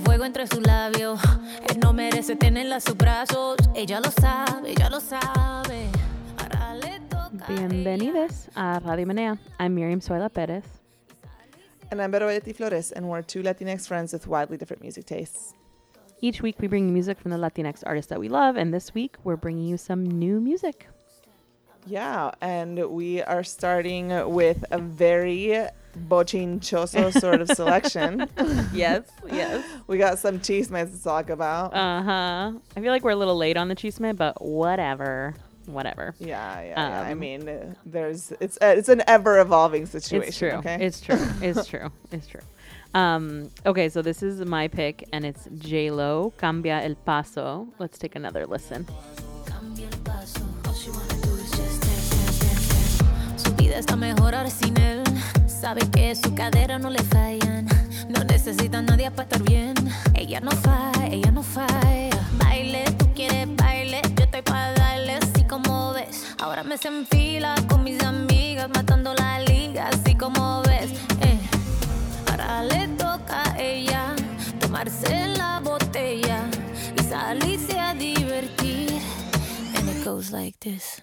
fuego entre sus labios. Él no merece tenerla a sus brazos. Ella lo sabe, ella lo sabe. Ahora le toca. Bienvenidos a Radio Menea. I'm Miriam Zoila Perez. And I'm Vero Bayetti Flores, and we're two Latinx friends with wildly different music tastes. Each week we bring you music from the Latinx artists that we love, and this week we're bringing you some new music. Yeah, and we are starting with a very bochinchoso sort of selection. yes, yes. we got some chismes to talk about. Uh huh. I feel like we're a little late on the chisme, but whatever. Whatever. yeah, yeah, yeah. I um, mean, there's it's uh, it's an ever evolving situation. It's true. Okay. It's true. It's true. It's true. Um, okay, so this is my pick, and it's J Lo Cambia el Paso. Let's take another listen. Vida está mejor ahora sin él. Sabe que su cadera no le fallan. No necesita nadie para estar bien. Ella no falla, ella no falla. Baile, tú quieres baile. Yo estoy para darle así como ves. Ahora me se enfila con mis amigas, matando la liga, así como ves. Eh. Ahora le toca a ella tomarse la botella y salirse a divertir. And it goes like this.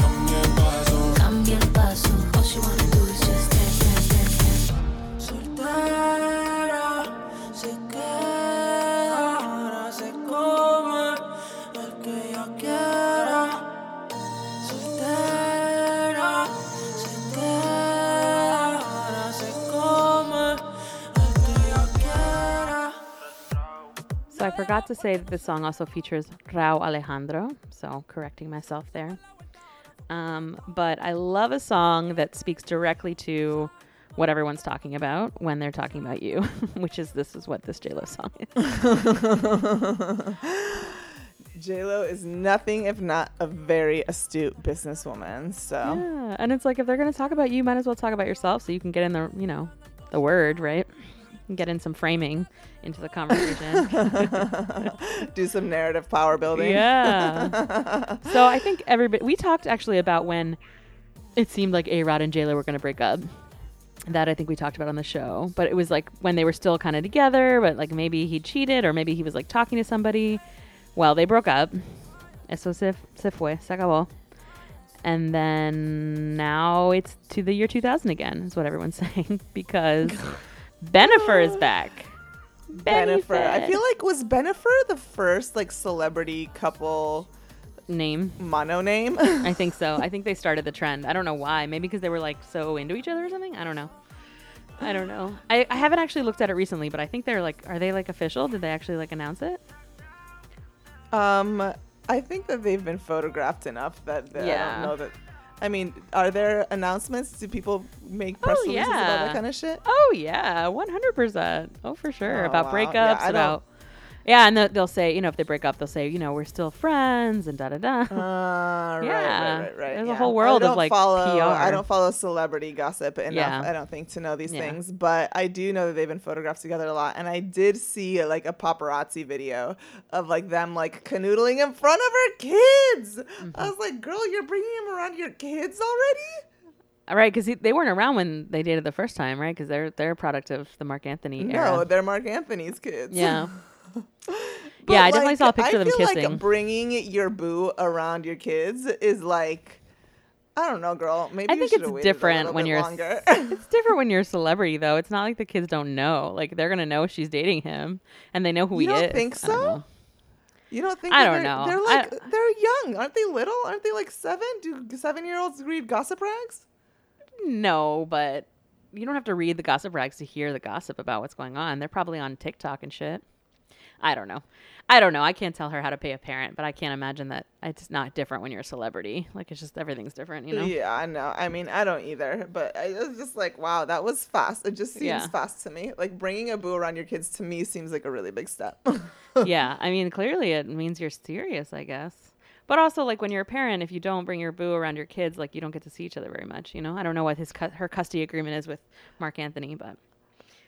forgot to say that this song also features Rauw Alejandro, so correcting myself there. Um, but I love a song that speaks directly to what everyone's talking about when they're talking about you, which is this is what this JLo song is. J Lo is nothing if not a very astute businesswoman. So Yeah, and it's like if they're gonna talk about you, might as well talk about yourself, so you can get in the you know the word right, and get in some framing into the conversation. do some narrative power building. yeah. so I think everybody we talked actually about when it seemed like A Rod and J Lo were gonna break up. That I think we talked about on the show, but it was like when they were still kind of together, but like maybe he cheated or maybe he was like talking to somebody. Well, they broke up. Eso se, se fue, se acabó. And then now it's to the year 2000 again, is what everyone's saying, because Bennifer is back. Bennifer. I feel like was Bennifer the first like celebrity couple name. mono name? I think so. I think they started the trend. I don't know why. Maybe because they were like so into each other or something. I don't know. I don't know. I, I haven't actually looked at it recently, but I think they're like, are they like official? Did they actually like announce it? um, I think that they've been photographed enough that, that I Yeah. don't know that. I mean, are there announcements? Do people make oh, press Oh, releases about that kind of shit? Oh yeah, one hundred percent. Oh for sure. Oh, about wow. breakups, Yeah, about yeah, and they'll, they'll say, you know, if they break up, they'll say, you know, we're still friends and da da da. Uh, right, Yeah. right, right, right. There's a whole world of, like, follow, PR. I don't follow celebrity gossip enough. Yeah. I don't think to know these Yeah. things, but I do know that they've been photographed together a lot. And I did see like a paparazzi video of like them like canoodling in front of her kids. Mm-hmm. I was like, girl, you're bringing him around your kids already? Right, because they weren't around when they dated the first time, right? Because they're they're a product of the Marc Anthony era. No, they're Marc Anthony's kids. Yeah. Yeah, I definitely saw a picture I of them feel kissing. Like bringing your boo around your kids is like, I don't know, girl. Maybe I think it's different when bit you're longer. it's different when you're a celebrity though. It's not like the kids don't know. Like they're gonna know she's dating him and they know who You he don't is. think I don't so? You don't think? I don't they're, know. They're I- like they're young, aren't they? Little, aren't they? Like seven? Do seven-year-olds read gossip rags? No, but you don't have to read the gossip rags to hear the gossip about what's going on. They're probably on TikTok and shit. I don't know. I don't know. I can't tell her how to pay a parent, but I can't imagine that it's not different when you're a celebrity. Like it's just everything's different, you know. Yeah, I know. I mean, I don't either, but I was just like, wow, that was fast. It just seems Yeah. fast to me. Like bringing a boo around your kids to me seems like a really big step. yeah, I mean, clearly it means you're serious, I guess. But also, like when you're a parent, if you don't bring your boo around your kids, like you don't get to see each other very much. You know, I don't know what his cu- her custody agreement is with Marc Anthony, but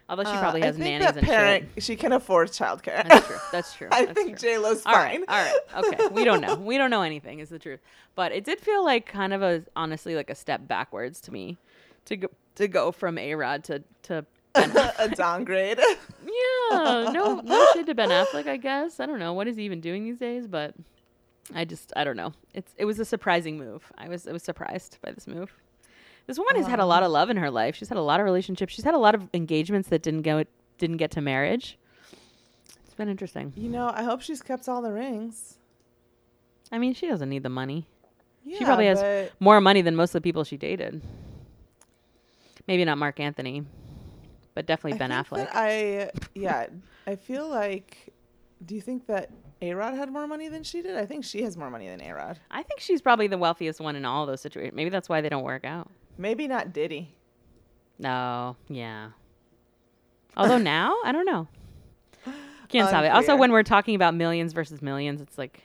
although she Uh, probably I has think nannies that and parent, she can afford childcare. That's true. That's true. I That's think. J Lo's All right, fine. all right, okay. We don't know. We don't know anything. Is the truth. But it did feel like kind of a honestly like a step backwards to me, to go to go from A Rod to to a downgrade. yeah, no, no shit to Ben Affleck. I guess I don't know what is he even doing these days, but I just I don't know. It's it was a surprising move. I was I was surprised by this move. This woman has had a lot of love in her life. She's had a lot of relationships. She's had a lot of engagements that didn't go didn't get to marriage. It's been interesting. you know, I hope she's kept all the rings. I mean, she doesn't need the money. Yeah, she probably has more money than most of the people she dated. Maybe not Marc Anthony, but definitely Ben I think Affleck. I yeah, I feel like. Do you think that A Rod had more money than she did? I think she has more money than A Rod. I think she's probably the wealthiest one in all those situations. Maybe that's why they don't work out. Maybe not Diddy. No, yeah. Although now, I don't know. Can't stop it. Also, when we're talking about millions versus millions, it's like,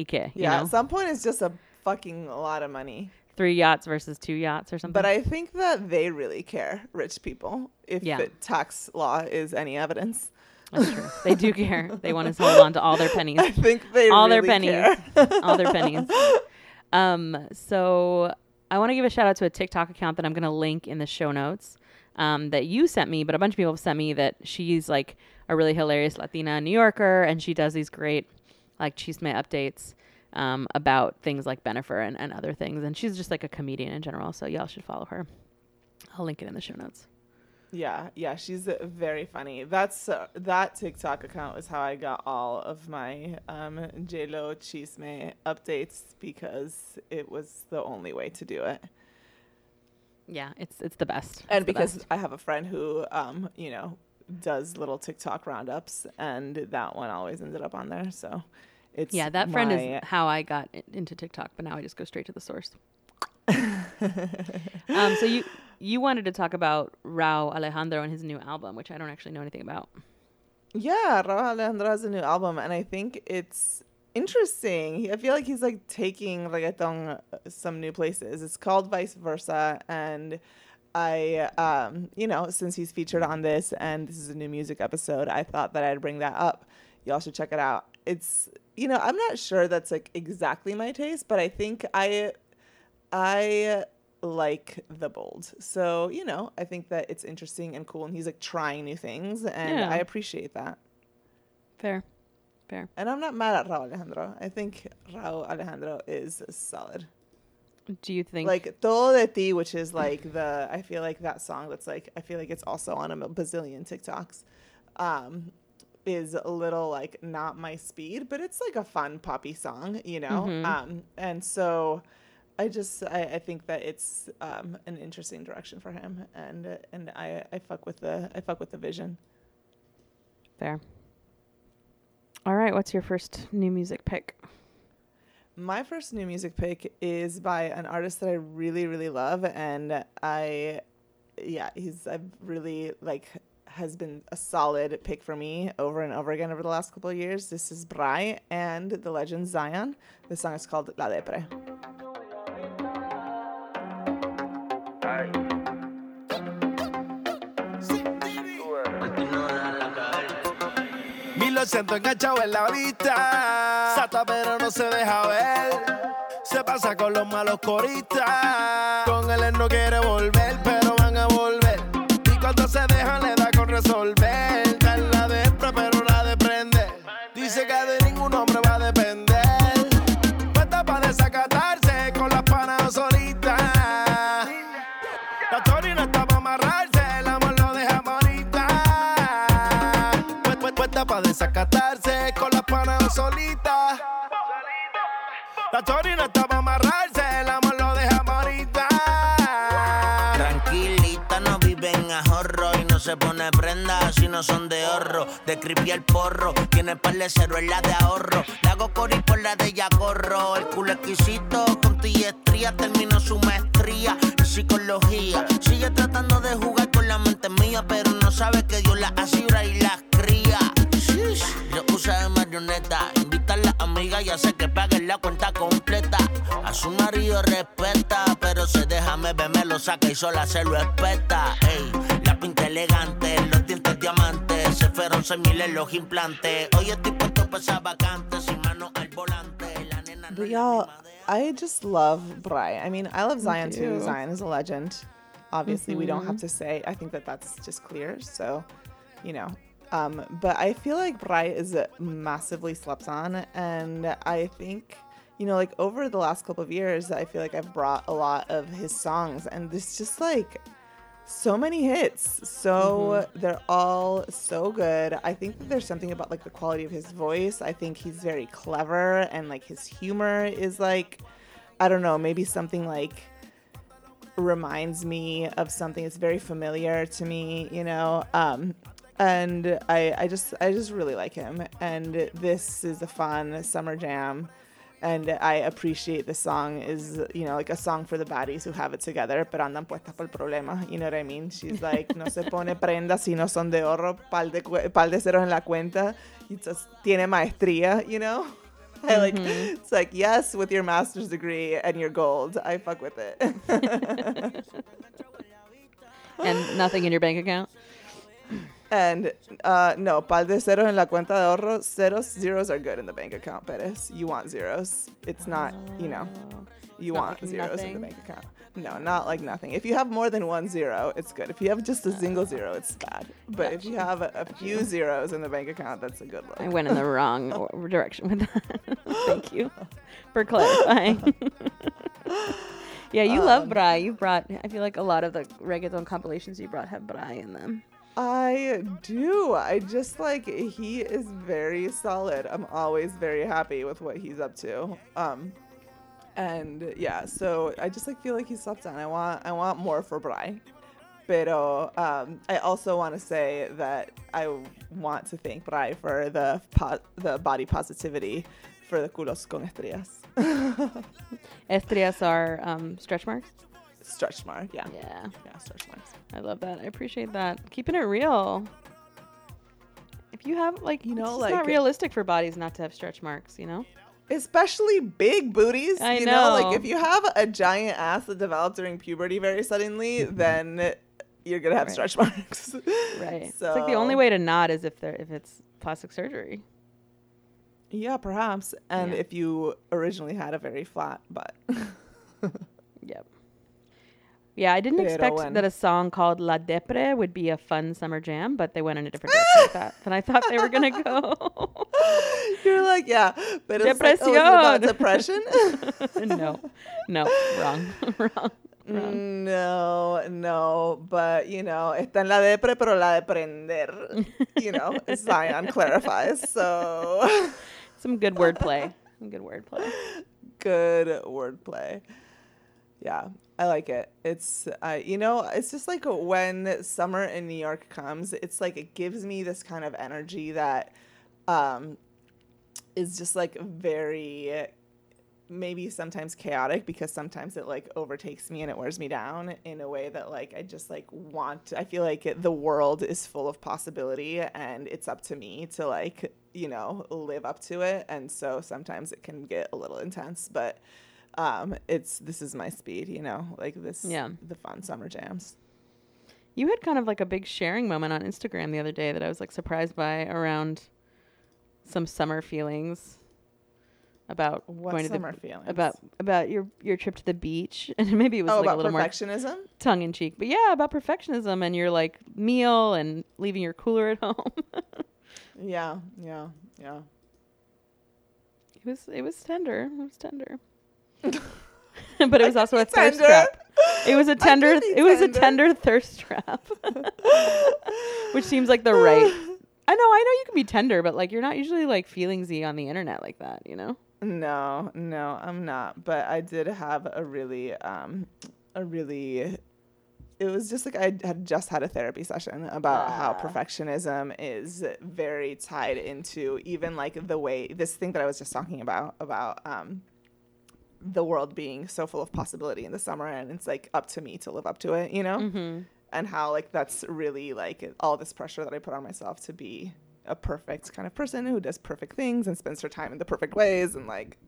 Ike, you Yeah, know, at some point it's just a fucking lot of money. three yachts versus two yachts or something. But I think that they really care, rich people, if Yeah. the tax law is any evidence. That's true. They do care. They want to hold on to all their pennies. I think they all their pennies. all their pennies. Um, so I want to give a shout out to a TikTok account that I'm going to link in the show notes um, that you sent me, but a bunch of people have sent me that she's like a really hilarious Latina New Yorker, and she does these great like chisme updates um, about things like Bennifer and, and other things, and she's just like a comedian in general. So y'all should follow her. I'll link it in the show notes. Yeah, yeah, she's very funny. That's uh, that TikTok account is how I got all of my um, J Lo Chisme updates because it was the only way to do it. Yeah, it's it's the best. And because best. I have a friend who, um, you know, does little TikTok roundups, and that one always ended up on there. So it's yeah, that friend is how I got into TikTok, but now I just go straight to the source. um, so you you wanted to talk about Rauw Alejandro and his new album, which I don't actually know anything about. Yeah, Rauw Alejandro has a new album, and I think it's interesting. I feel like he's like taking reggaeton uh, some new places. It's called Vice Versa, and I, um, you know, since he's featured on this, and this is a new music episode, I thought that I'd bring that up. Y'all should check it out. It's, you know, I'm not sure that's like exactly my taste, but I think I, I like the bold. So, you know, I think that it's interesting and cool and he's like trying new things and Yeah. I appreciate that. Fair, fair. And I'm not mad at Rauw Alejandro. I think Rauw Alejandro is solid. Do you think? Like Todo de Ti, which is like the I feel like that song that's like I feel like it's also on a bazillion TikToks. Um is a little like not my speed, but it's like a fun poppy song, you know? Mhm. Um and so I just I, I think that it's um an interesting direction for him and and I I fuck with the I fuck with the vision. There. All right, what's your first new music pick? My first new music pick is by an artist that I really, really love, and I, yeah, he's I've really like has been a solid pick for me over and over again over the last couple of years. This is Brray and the legend Zion. The song is called La Depre. Mil ochocientos enganchado en la vista. Sata pero no se deja ver. Se pasa con los malos coristas. Con él no quiere volver, pero van a volver. Y cuando se deja le da con resolver. La de pero la de prender. Dice que La Tori no está amarrarse, el amor lo deja bonita. Tranquilita, no vive en ahorro y no se pone prenda si no son de ahorro. De creepy el porro, tiene par de cero en la de ahorro. Le hago cori por la de ella corro. El culo exquisito con estría terminó su maestría en psicología. Sigue tratando de jugar con la mente mía, pero no sabe que Dios la asegura y las cría. Lo usa de marioneta, la amiga y hace que paguen la cuenta completa. A su marido respeta, pero se deja me ve, me lo saca y sola se lo espeta. Ey, la pinta elegante, los dientes diamantes, se fueron seis mil en los implantes. Hoy estoy puesto para esa vacante, sin mano al volante. La nena no But y'all, I just love Bry. I mean, I love Zion too. too. Zion is a legend. Obviously, we don't have to say. I think that that's just clear. So, you know. Um, but I feel like Brray is massively slept on, and I think, you know, like over the last couple of years, I feel like I've brought a lot of his songs, and there's just like so many hits. So they're all so good. I think that there's something about like the quality of his voice. I think he's very clever and like his humor is like I don't know, maybe something like reminds me of something that's very familiar to me, you know. Um and I I just I just really like him. And this is a fun summer jam. And I appreciate the song is you know like a song for the baddies who have it together pero andan puestas por problema. You know what I mean? She's like no se pone prenda si no son de oro pal de pal de ceros en la cuenta. Y just tiene maestría you know? I like mm-hmm. it's like yes with your master's degree and your gold I fuck with it. And nothing in your bank account. And uh no pal de ceros en la cuenta de ahorro ceros zeros are good in the bank account Perez you want zeros it's not you know you not want like zeros in the bank account no not like nothing if you have more than one zero it's good if you have just a single zero it's bad but if you have a, a few zeros in the bank account that's a good look. I went in the wrong direction with that. Thank you for clarifying. yeah, you Um, love Brray. You brought. I feel like a lot of the reggaeton compilations you brought have Brray in them. I do. I just like he is very solid. I'm always very happy with what he's up to. Um and yeah, so I just like feel like he slept on. I want I want more for Brray. Pero um, I also want to say that I want to thank Brray for the po- the body positivity for the culos con estrellas. Estrias are um, stretch marks. Stretch mark, yeah. Yeah, Yeah, stretch marks. I love that. I appreciate that. Keeping it real. If you have like, You know, know, it's like- not realistic for bodies not to have stretch marks. You know. especially big booties. I you know. like if you have a giant ass that develops during puberty very suddenly, mm-hmm. then you're gonna have Right. stretch marks. Right. So, It's like the only way to not is if they're if it's plastic surgery. Yeah, perhaps. And Yeah. if you originally had a very flat butt. Yep. Yeah, I didn't expect that a song called La Depre would be a fun summer jam, but they went in a different direction with that than I thought they were gonna go. you're like, yeah, but it's like, oh, about depression. no, no, wrong, wrong, wrong. No, no, but you know, está en la depre, pero la de prender. You know, Zion clarifies. So Some good wordplay. Some good wordplay. good wordplay. Yeah, I like it. It's uh, you know, it's just like when summer in New York comes, it's like it gives me this kind of energy that um is just like very maybe sometimes chaotic because sometimes it like overtakes me and it wears me down in a way that like I just like want I feel like the world is full of possibility and it's up to me to like you know live up to it and so sometimes it can get a little intense but um it's this is my speed you know like this Yeah. the fun summer jams. You had kind of like a big sharing moment on Instagram the other day that I was like surprised by around some summer feelings about what going to summer the feelings? about about your your trip to the beach. And maybe it was oh like a little more perfectionism? tongue in cheek but yeah about perfectionism and your like meal and leaving your cooler at home. Yeah yeah yeah. It was it was tender. It was tender but it was also a thirst tender. trap it was a tender it was a tender. tender thirst trap which seems like the right i know i know you can be tender but like you're not usually like feelingsy on the internet like that you know No, no, I'm not. But I did have a really, um, a really it was just like I had just had a therapy session about how Ah. perfectionism is very tied into even like the way this thing that I was just talking about about um the world being so full of possibility in the summer and it's like up to me to live up to it, you know? Mm-hmm. And how like that's really like all this pressure that I put on myself to be a perfect kind of person who does perfect things and spends her time in the perfect ways and like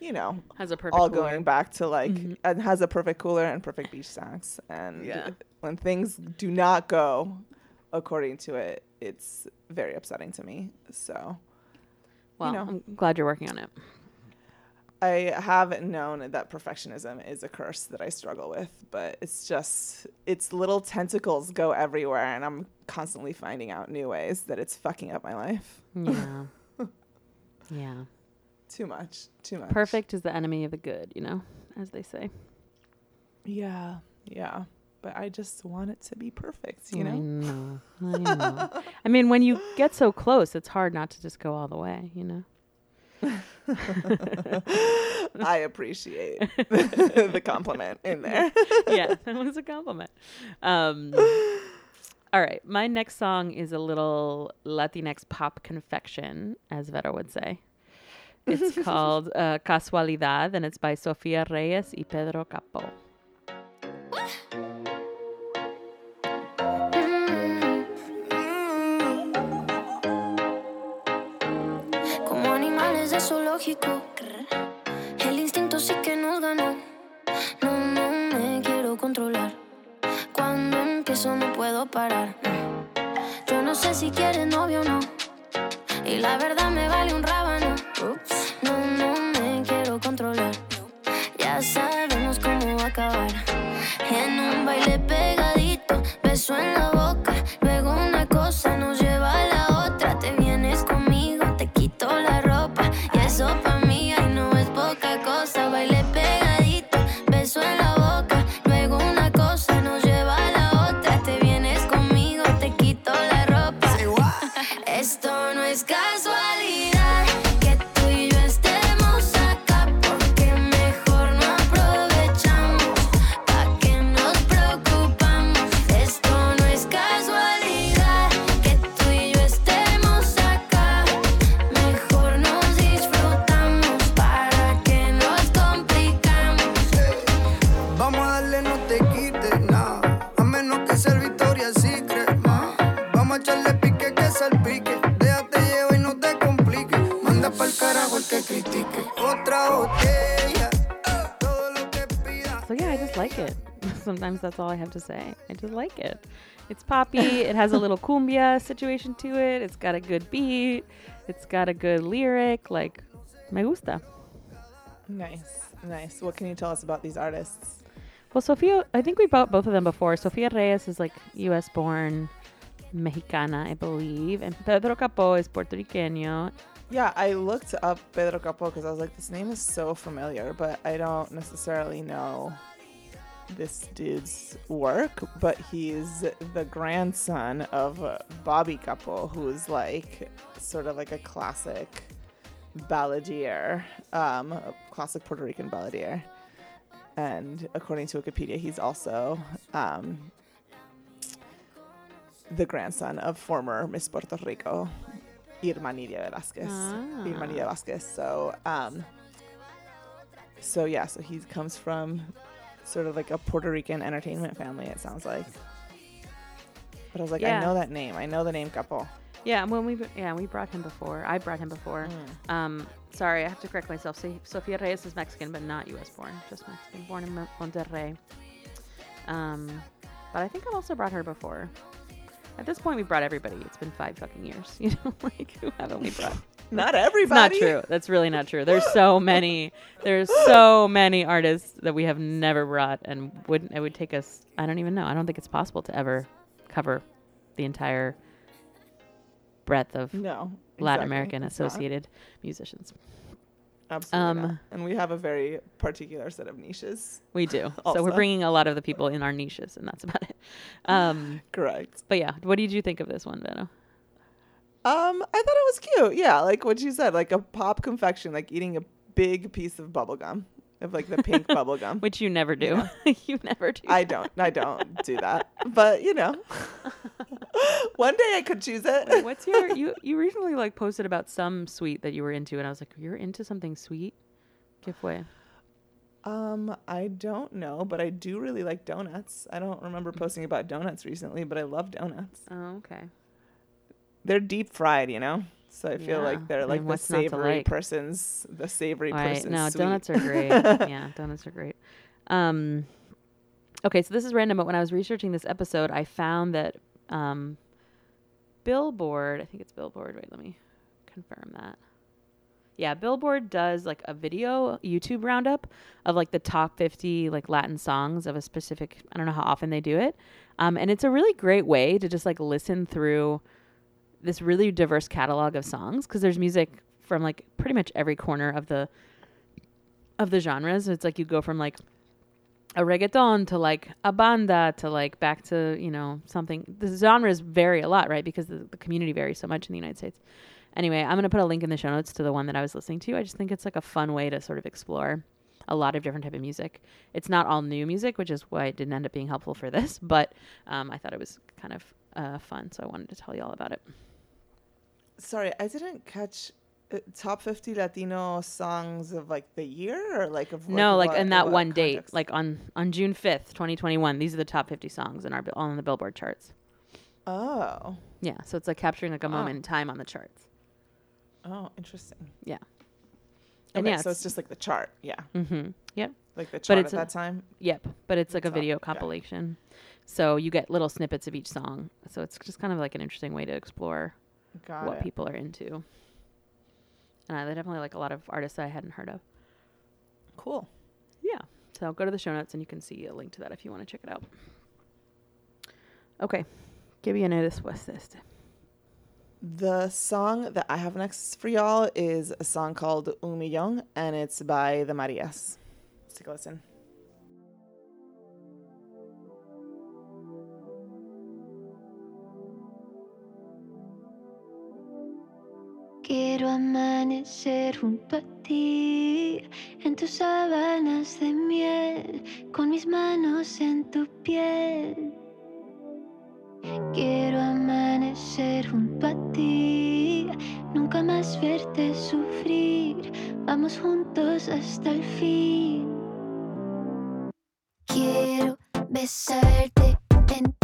you know, Has a perfect all cooler. going back to like Mhm. and has a perfect cooler and perfect beach snacks and Yeah. when things do not go according to it it's very upsetting to me so Well, know. I'm glad you're working on it. I have known that perfectionism is a curse that i struggle with but it's just its little tentacles go everywhere and i'm constantly finding out new ways that it's fucking up my life Yeah. yeah. too much too much Perfect is the enemy of the good, you know, as they say. yeah yeah but i just want it to be perfect you I know know. I know. I mean, when you get so close, it's hard not to just go all the way, you know? I appreciate the compliment in there. yeah, that was a compliment. Um, all right, my next song is a little Latinx pop confection, as Vera would say. It's called uh, Casualidad, and it's by Sofia Reyes y Pedro Capo. El instinto sí que nos ganó. No, no me quiero controlar. Cuando empiezo no puedo parar. Yo no sé si quieres novio o no. Y la verdad me vale un rábano. So yeah, I just like it. Sometimes that's all I have to say. I just like it. It's poppy. it has a little cumbia situation to it. It's got a good beat. It's got a good lyric. Like, me gusta. Nice, nice. What can you tell us about these artists? Well, Sofia, I think we bought both of them before. Sofia Reyes is like U.S. born, Mexicana, I believe, and Pedro Capo is Puerto Riqueño. Yeah, I looked up Pedro Capo because I was like, this name is so familiar, but I don't necessarily know this dude's work. But he's the grandson of Bobby Capo, who's like sort of like a classic balladeer, um, a classic Puerto Rican balladeer. And according to Wikipedia, he's also um, the grandson of former Miss Puerto Rico, Irma Nidia Velasquez. Ah. Irma Nidia Velasquez. So, um, so yeah, so he comes from sort of like a Puerto Rican entertainment family. It sounds like. But I was like, Yeah. I know that name. I know the name Capo. Yeah, when we yeah we brought him before. I brought him before. Um, sorry, I have to correct myself. So Sofia Reyes is Mexican, but not U.S. born, just Mexican, born in Monterrey. Um, but I think I've also brought her before. At this point, we brought everybody. It's been five fucking years. You know, like who haven't we brought? Not It's everybody. not true. That's really not true. There's so many. There's so many artists that we have never brought, and wouldn't it would take us. I don't even know. I don't think it's possible to ever cover the entire breadth of No. Latin exactly. American It's associated musicians. Absolutely. Um. And we have a very particular set of niches. We do. so we're bringing a lot of the people in our niches, and that's about it. Um, Correct. but yeah, what did you think of this one, Vero? Um, I thought it was cute. Yeah, like what you said, like a pop confection, like eating a big piece of bubble gum. Of like the pink bubble gum. which you never do. you never do. I don't. I don't do that. But you know, one day I could choose it. Wait, What's your you you recently like posted about some sweet that you were into and I was like, You're into something sweet? Give way. Um, I don't know, but I do really like donuts. I don't remember posting about donuts recently, but I love donuts. Oh, okay. They're deep fried, you know. So I feel Yeah. like they're like mean, the what's not to savory like? person's the savory Right. person's No, sweet. donuts are great. yeah, donuts are great. Um Okay, so this is random, but when I was researching this episode, I found that um Billboard, I think it's Billboard. Wait, let me confirm that. Yeah, Billboard does like a video YouTube roundup of like the top 50 like Latin songs of a specific I don't know how often they do it. Um and it's a really great way to just like listen through this really diverse catalog of songs because there's music from like pretty much every corner of the of the genres. It's like you go from like a reggaeton to like a banda to like back to you know something. The genres vary a lot, right? Because the, the community varies so much in the United States. Anyway, I'm gonna put a link in the show notes to the one that I was listening to. I just think it's like a fun way to sort of explore a lot of different type of music. It's not all new music, which is why it didn't end up being helpful for this, but um, I thought it was kind of uh, fun, so I wanted to tell you all about it. Sorry, I didn't catch uh, top 50 Latino songs of like the year or like of no, like what- in that one date, like on on June fifth, twenty twenty one. These are the top fifty songs in our on the Billboard charts. oh Yeah, so it's like capturing like a Oh. moment in time on the charts. oh interesting Yeah. okay, And yeah, so it's- it's just like the chart yeah Mm-hmm. Yep. like the chart at it's a- that time Yep. But it's like a video okay. compilation, so you get little snippets of each song. So it's just kind of like an interesting way to explore got what it people are into. And I definitely like a lot of artists I hadn't heard of. cool Yeah. So go to the show notes and you can see a link to that if you want to check it out. Okay. Give me a notice. What's this? the song that I have next for y'all is a song called um Un Millón and it's by the Marias let's take a listen Quiero amanecer junto a ti, en tus sábanas de miel, con mis manos en tu piel. Quiero amanecer junto a ti, nunca más verte sufrir, vamos juntos hasta el fin. Quiero besarte entero,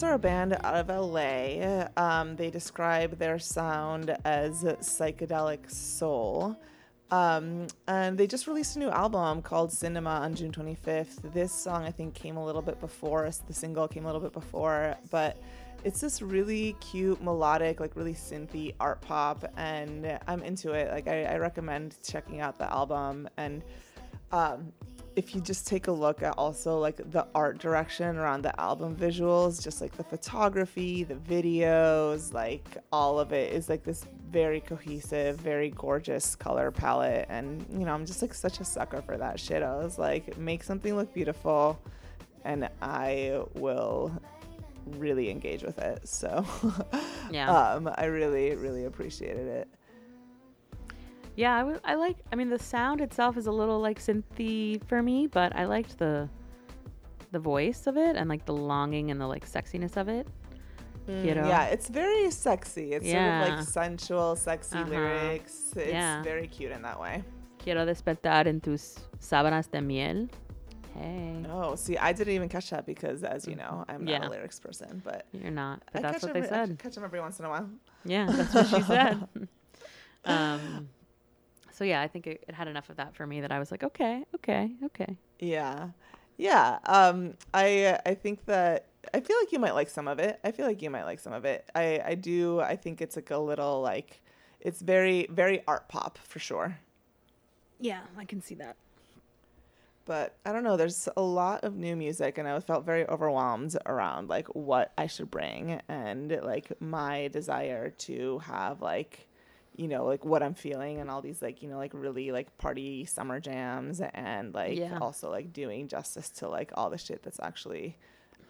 Marias are a band out of LA. Um, they describe their sound as psychedelic soul. Um, and they just released a new album called Cinema on June 25th. This song, I think, came a little bit before us. The single came a little bit before, but it's this really cute, melodic, like really synthy art pop, and I'm into it. Like, I, I recommend checking out the album. And um, if you just take a look at also like the art direction around the album visuals, just like the photography, the videos, like all of it is like this very cohesive, very gorgeous color palette. And you know, I'm just like such a sucker for that shit. I was like, make something look beautiful, and I will really engage with it. So, Yeah. um, I really, really appreciated it. Yeah, I like. I mean, the sound itself is a little like synthy for me, but I liked the the voice of it and like the longing and the like sexiness of it. You know? Yeah, it's very sexy. It's sort of like sensual, sexy Uh-huh. lyrics. It's Yeah. very cute in that way. Quiero despertar en tus sábanas de miel. Hey, Oh, see, I didn't even catch that because, as you know, I'm not Yeah. a lyrics person. But you're not. But I that's catch what every, they I said. catch them every once in a while. Yeah, that's what she said. um, so yeah, I think it, it had enough of that for me that I was like, okay, okay, okay. Yeah, yeah. Um, I I think that I feel like you might like some of it. I feel like you might like some of it. I I do. I think it's like a little like it's very very art pop for sure. Yeah, I can see that. But I don't know. There's a lot of new music, and I felt very overwhelmed around like what I should bring and like my desire to have like you know like what I'm feeling and all these like you know like really like party summer jams and like Yeah. also like doing justice to like all the shit that's actually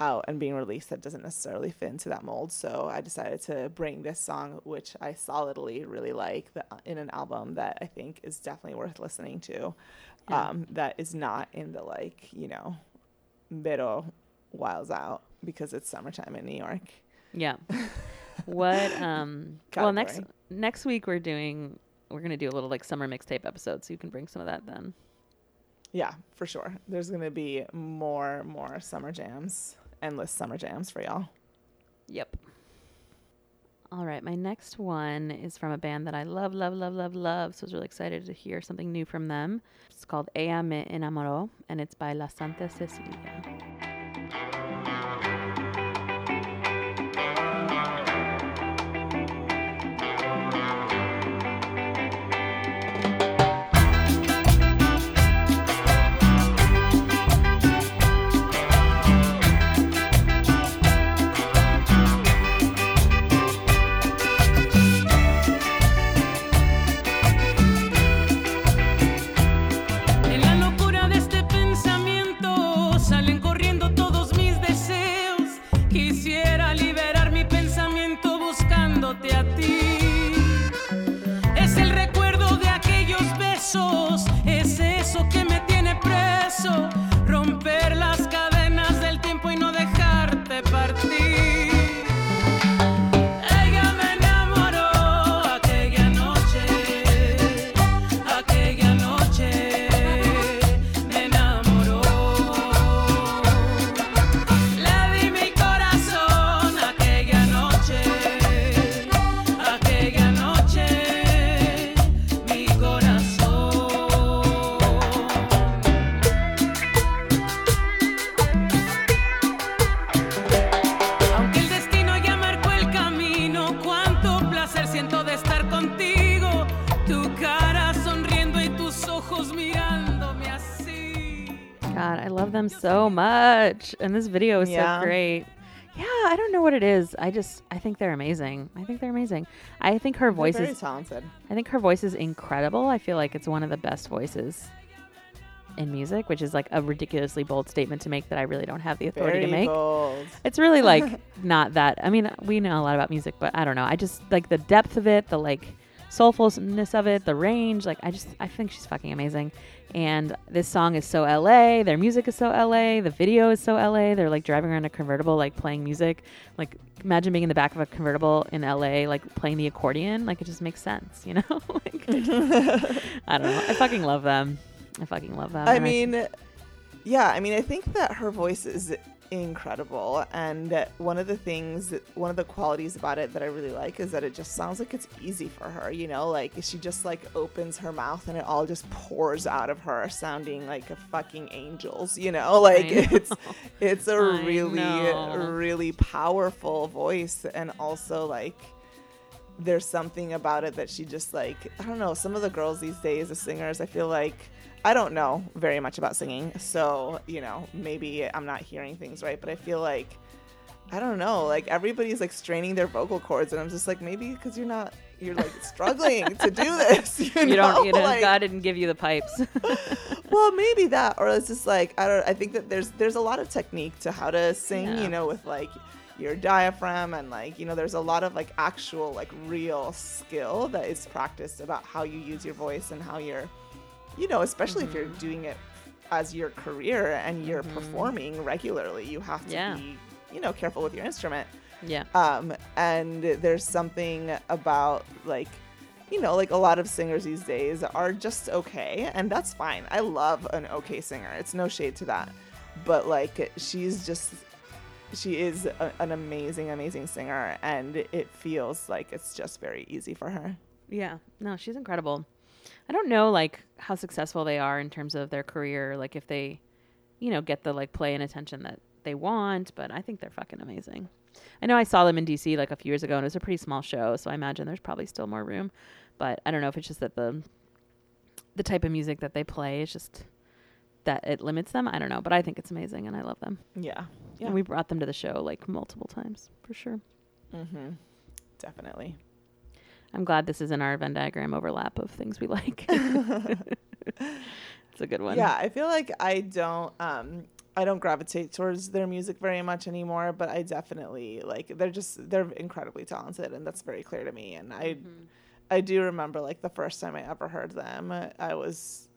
out and being released that doesn't necessarily fit into that mold. So I decided to bring this song, which I solidly really like, the, in an album that I think is definitely worth listening to. Yeah. Um, that is not in the like, you know, middle Wiles Out because it's summertime in New York. Yeah. what? Um. well, next next week we're doing we're gonna do a little like summer mixtape episode, so you can bring some of that then. Yeah, for sure. There's gonna be more, more summer jams, endless summer jams for y'all. Yep. All right, my next one is from a band that I love, love, love, love, love. So I was really excited to hear something new from them. It's called Ella Me Enamoró, and it's by La Santa Cecilia. So much, and this video is Yeah. so great. Yeah, I don't know what it is. I just I think they're amazing. I think they're amazing. I think her voice very is talented. I think her voice is incredible. I feel like it's one of the best voices in music, which is like a ridiculously bold statement to make that I really don't have the authority Very to make. bold. It's really like not that. I mean, we know a lot about music, but I don't know. I just like the depth of it, the like soulfulness of it, the range. Like I just I think she's fucking amazing. And this song is so LA. Their music is so LA. The video is so LA. They're like driving around a convertible, like playing music. Like imagine being in the back of a convertible in LA, like playing the accordion. Like it just makes sense, you know? like, I, just- I don't know. I fucking love them. I fucking love them. I mean, yeah, I mean, I think that her voice is incredible. And one of the things, one of the qualities about it that I really like is that it just sounds like it's easy for her, you know? Like she just like opens her mouth and it all just pours out of her, sounding like a fucking angels, you know? Like know. it's, it's a I really, know. really powerful voice. And also like, there's something about it that she just like I don't know. Some of the girls these days, the singers, I feel like I don't know very much about singing, so you know maybe I'm not hearing things right, but I feel like I don't know. Like everybody's like straining their vocal cords, and I'm just like maybe because you're not you're like struggling to do this. You, you know? don't, you know, Like- God didn't give you the pipes. well, maybe that, or it's just like I don't. I think that there's there's a lot of technique to how to sing. Yeah. You know, with like your diaphragm and like you know, there's a lot of like actual like real skill that is practiced about how you use your voice and how you're, you know, especially if you're Mm-hmm. doing it as your career and you're performing regularly, you have to Yeah. be, you know, careful with your instrument. yeah. Um, and there's something about like you know, like a lot of singers these days are just okay, and that's fine. I love an okay singer. It's no shade to that. But like she's just she is a, an amazing amazing singer and it feels like it's just very easy for her. Yeah. No, she's incredible. I don't know like how successful they are in terms of their career, like if they, you know, get the like play and attention that they want, but I think they're fucking amazing. I know I saw them in DC like a few years ago and it was a pretty small show, so I imagine there's probably still more room. But I don't know if it's just that the the type of music that they play is just that it limits them. I don't know, but I think it's amazing and I love them. Yeah. Yeah. And we brought them to the show like multiple times for sure. Mhm. Definitely. I'm glad this is in our Venn diagram overlap of things we like. it's a good one. Yeah, I feel like I don't um I don't gravitate towards their music very much anymore, but I definitely like they're just they're incredibly talented and that's very clear to me and I Mm-hmm. I do remember like the first time I ever heard them, I was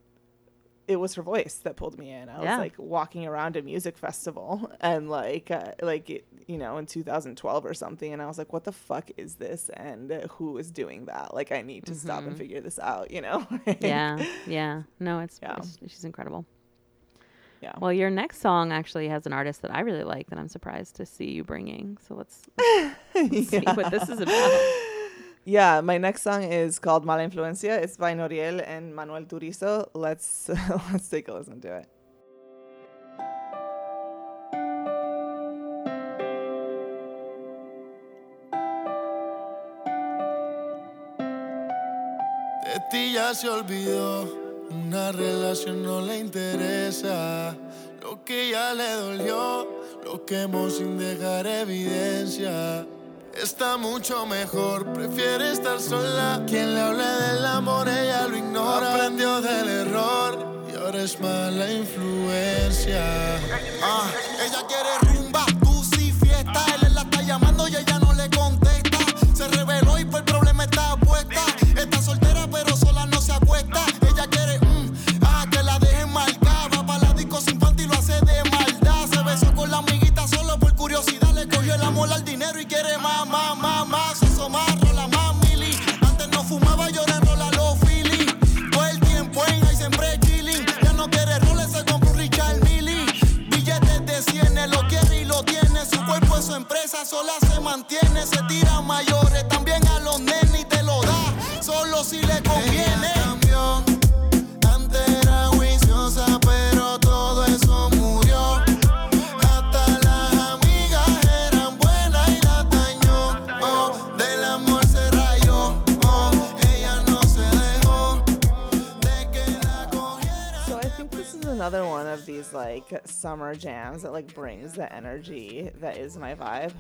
it was her voice that pulled me in. I Yeah. was like walking around a music festival and like uh, like it, you know in 2012 or something and I was like what the fuck is this and who is doing that? Like I need to stop and figure this out, you know? Mm-hmm. yeah, yeah. No, it's, Yeah. it's- she's incredible. Yeah. Well, your next song actually has an artist that I really like that I'm surprised to see you bringing. So let's, let's see what this is about. Yeah, my next song is called Mala Influencia. It's by Noriel and Manuel Turizo. Let's let's take a listen to it. De ti ya se olvidó, una relación no le interesa. Lo que ya le dolió, lo quemó sin dejar evidencia. Está mucho mejor, prefiere estar sola. Quien le hable del amor, ella lo ignora. Aprendió del error y ahora es mala influencia. Ah, ella quiere rumba, Le el amor al dinero y quiere más, más, más, más. Eso más, rola más, mili. Antes no fumaba, llora en rola los Philly. Todo el tiempo en Heisenberg chilling. Ya no quiere roles, se compró Richard Millie. Billetes de 100, él lo quiere y lo tiene. Su cuerpo es su empresa, sola se mantiene. Se tira mayores, también a los nenes y te lo da. Solo si le conviene. Like summer jams that like brings the energy that is my vibe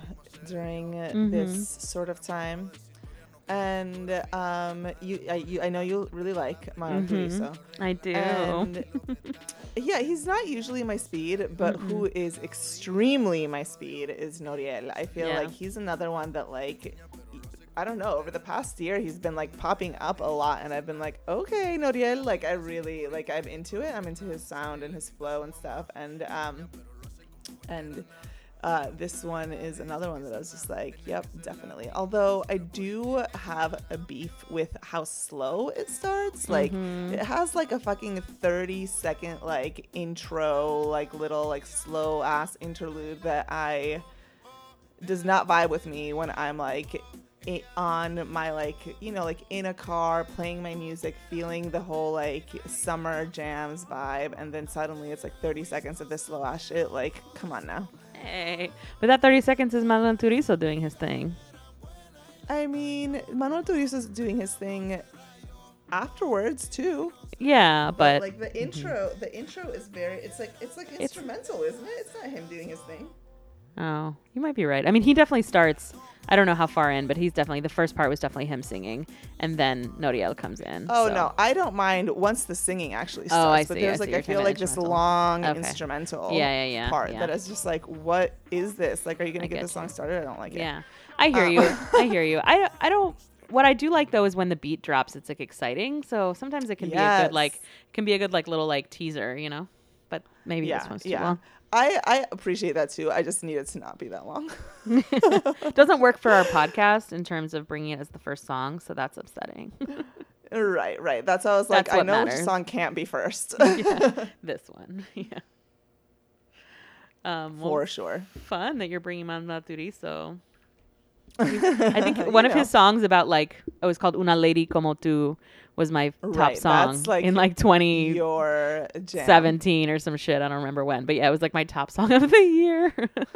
during this sort of time. And um, you, I, you, I know you really like Manuel Turizo. I do. And yeah, he's not usually my speed, but who is extremely my speed is Noriel. I feel Yeah. like he's another one that like I don't know, over the past year he's been like popping up a lot and I've been like, "Okay, Noriel, like I really like I'm into it. I'm into his sound and his flow and stuff." And um and uh, this one is another one that I was just like, yep, definitely. Although I do have a beef with how slow it starts. Like it has like a fucking 30 second like intro, like little like slow ass interlude that I does not vibe with me when I'm like on my like you know like in a car playing my music feeling the whole like summer jams vibe and then suddenly it's like 30 seconds of this slow ass shit like come on now hey. But that 30 seconds is Manuel Turizo doing his thing. I mean, Manuel Turizo's doing his thing afterwards too. Yeah, but, like the mhm. intro, the intro is very. It's like it's like instrumental, isn't it? It's not him doing his thing. oh, you might be right. I mean, he definitely starts. I don't know how far in, but he's definitely the first part was definitely him singing, and then Noriel comes in. Oh so- no, I don't mind once the singing actually starts. Oh, I But see, there's I like see. I feel like this long Okay. instrumental Yeah, yeah, yeah, part yeah. that is just like, what is this? Like, are you gonna I get get this song started? I don't like it. Yeah, I hear Uh, you. I hear you. I I don't. What I do like though is when the beat drops, it's like exciting. So sometimes it can be a good like Yes. can be a good like little like teaser, you know. But maybe yeah, this one's too yeah. long. I I appreciate that too. I just need it to not be that long. Doesn't work for our podcast in terms of bringing it as the first song, so that's upsetting. right, right. That's how I was like. I know matters. which song can't be first. yeah, this one, yeah. Um, well, For sure. fun that you're bringing Manuel Turizo. I think one of know. his songs about like it was called "Una Lady Como Tu" was my top Right, song like, in like 2017 Your jam. or some shit. I don't remember when, but yeah, it was like my top song of the year.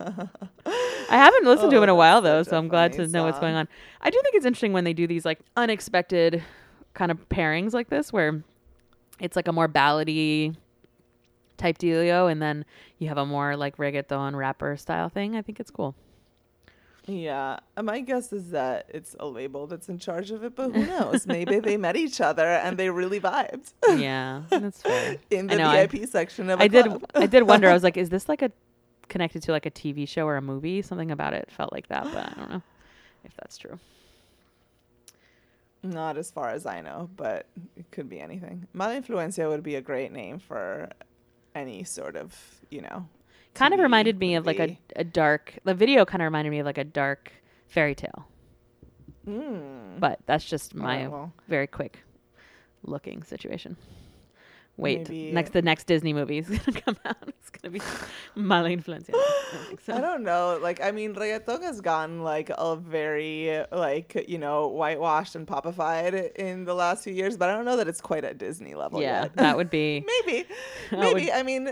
I haven't listened to him Oh, in a oh, while though, so I'm glad to funny know what's going on. I do think it's interesting when they do these like unexpected kind of pairings like this, where it's like a more ballady type dealio, and then you have a more like reggaeton rapper style thing. I think it's cool. Yeah, my guess is that it's a label that's in charge of it, but who knows? Maybe they met each other and they really vibed Yeah, that's fair. in the know, I- VIP section of I did. club. I did wonder. I was like, is this like a connected to like a TV show or a movie? Something about it felt like that, but I don't know if that's true. Not as far as I know, but it could be anything. Mala Influencia would be a great name for any sort of, you know. Kind of reminded me of like a, a dark. The video kind of reminded me of like a dark fairy tale, Mm. but that's just my right, well. very quick looking situation. Wait, Maybe- next the next Disney movie is gonna come out. It's gonna be Mala Influencia. I don't so. I don't know. Like, I mean, reggaeton has gotten like a very like you know whitewashed and popified in the last few years, but I don't know that it's quite at Disney level yeah, yet. that would be. maybe, maybe. would- I mean,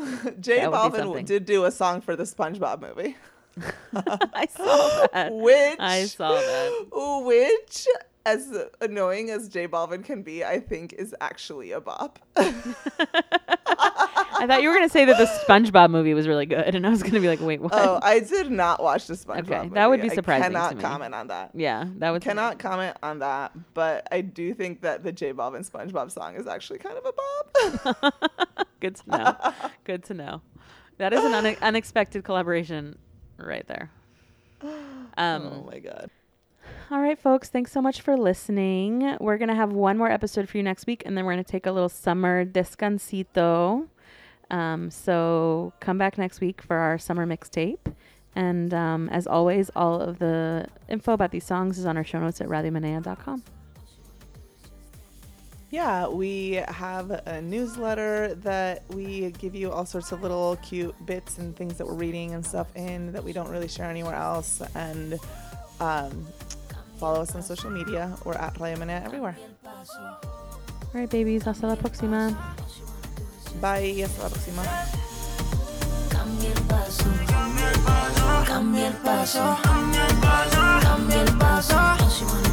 J That Balvin did do a song for the SpongeBob movie, I saw that. which I saw that. which. As annoying as J Balvin can be, I think is actually a bop. I thought you were gonna say that the SpongeBob movie was really good, and I was gonna be like, wait, what? oh, I did not watch the SpongeBob. Okay, movie. that would be I surprising to cannot me. comment on that. yeah, that would cannot comment on that, but I do think that the J Balvin SpongeBob song is actually kind of a bop. good to know. good to know. That is an une- unexpected collaboration, right there. Um, oh my god. All right, folks. Thanks so much for listening. We're going to have one more episode for you next week, and then we're going to take a little summer descansito. Um, so come back next week for our summer mixtape. And um, as always, all of the info about these songs is on our show notes at radiomenea.com. Yeah, we have a newsletter that we give you all sorts of little cute bits and things that we're reading and stuff in that we don't really share anywhere else. And um, follow us on social media. We're at Radio Menea everywhere. All right, babies. Hasta la próxima. Bye. Hasta la próxima. Cambia el paso, cambia el paso, cambia el paso, cambia el paso.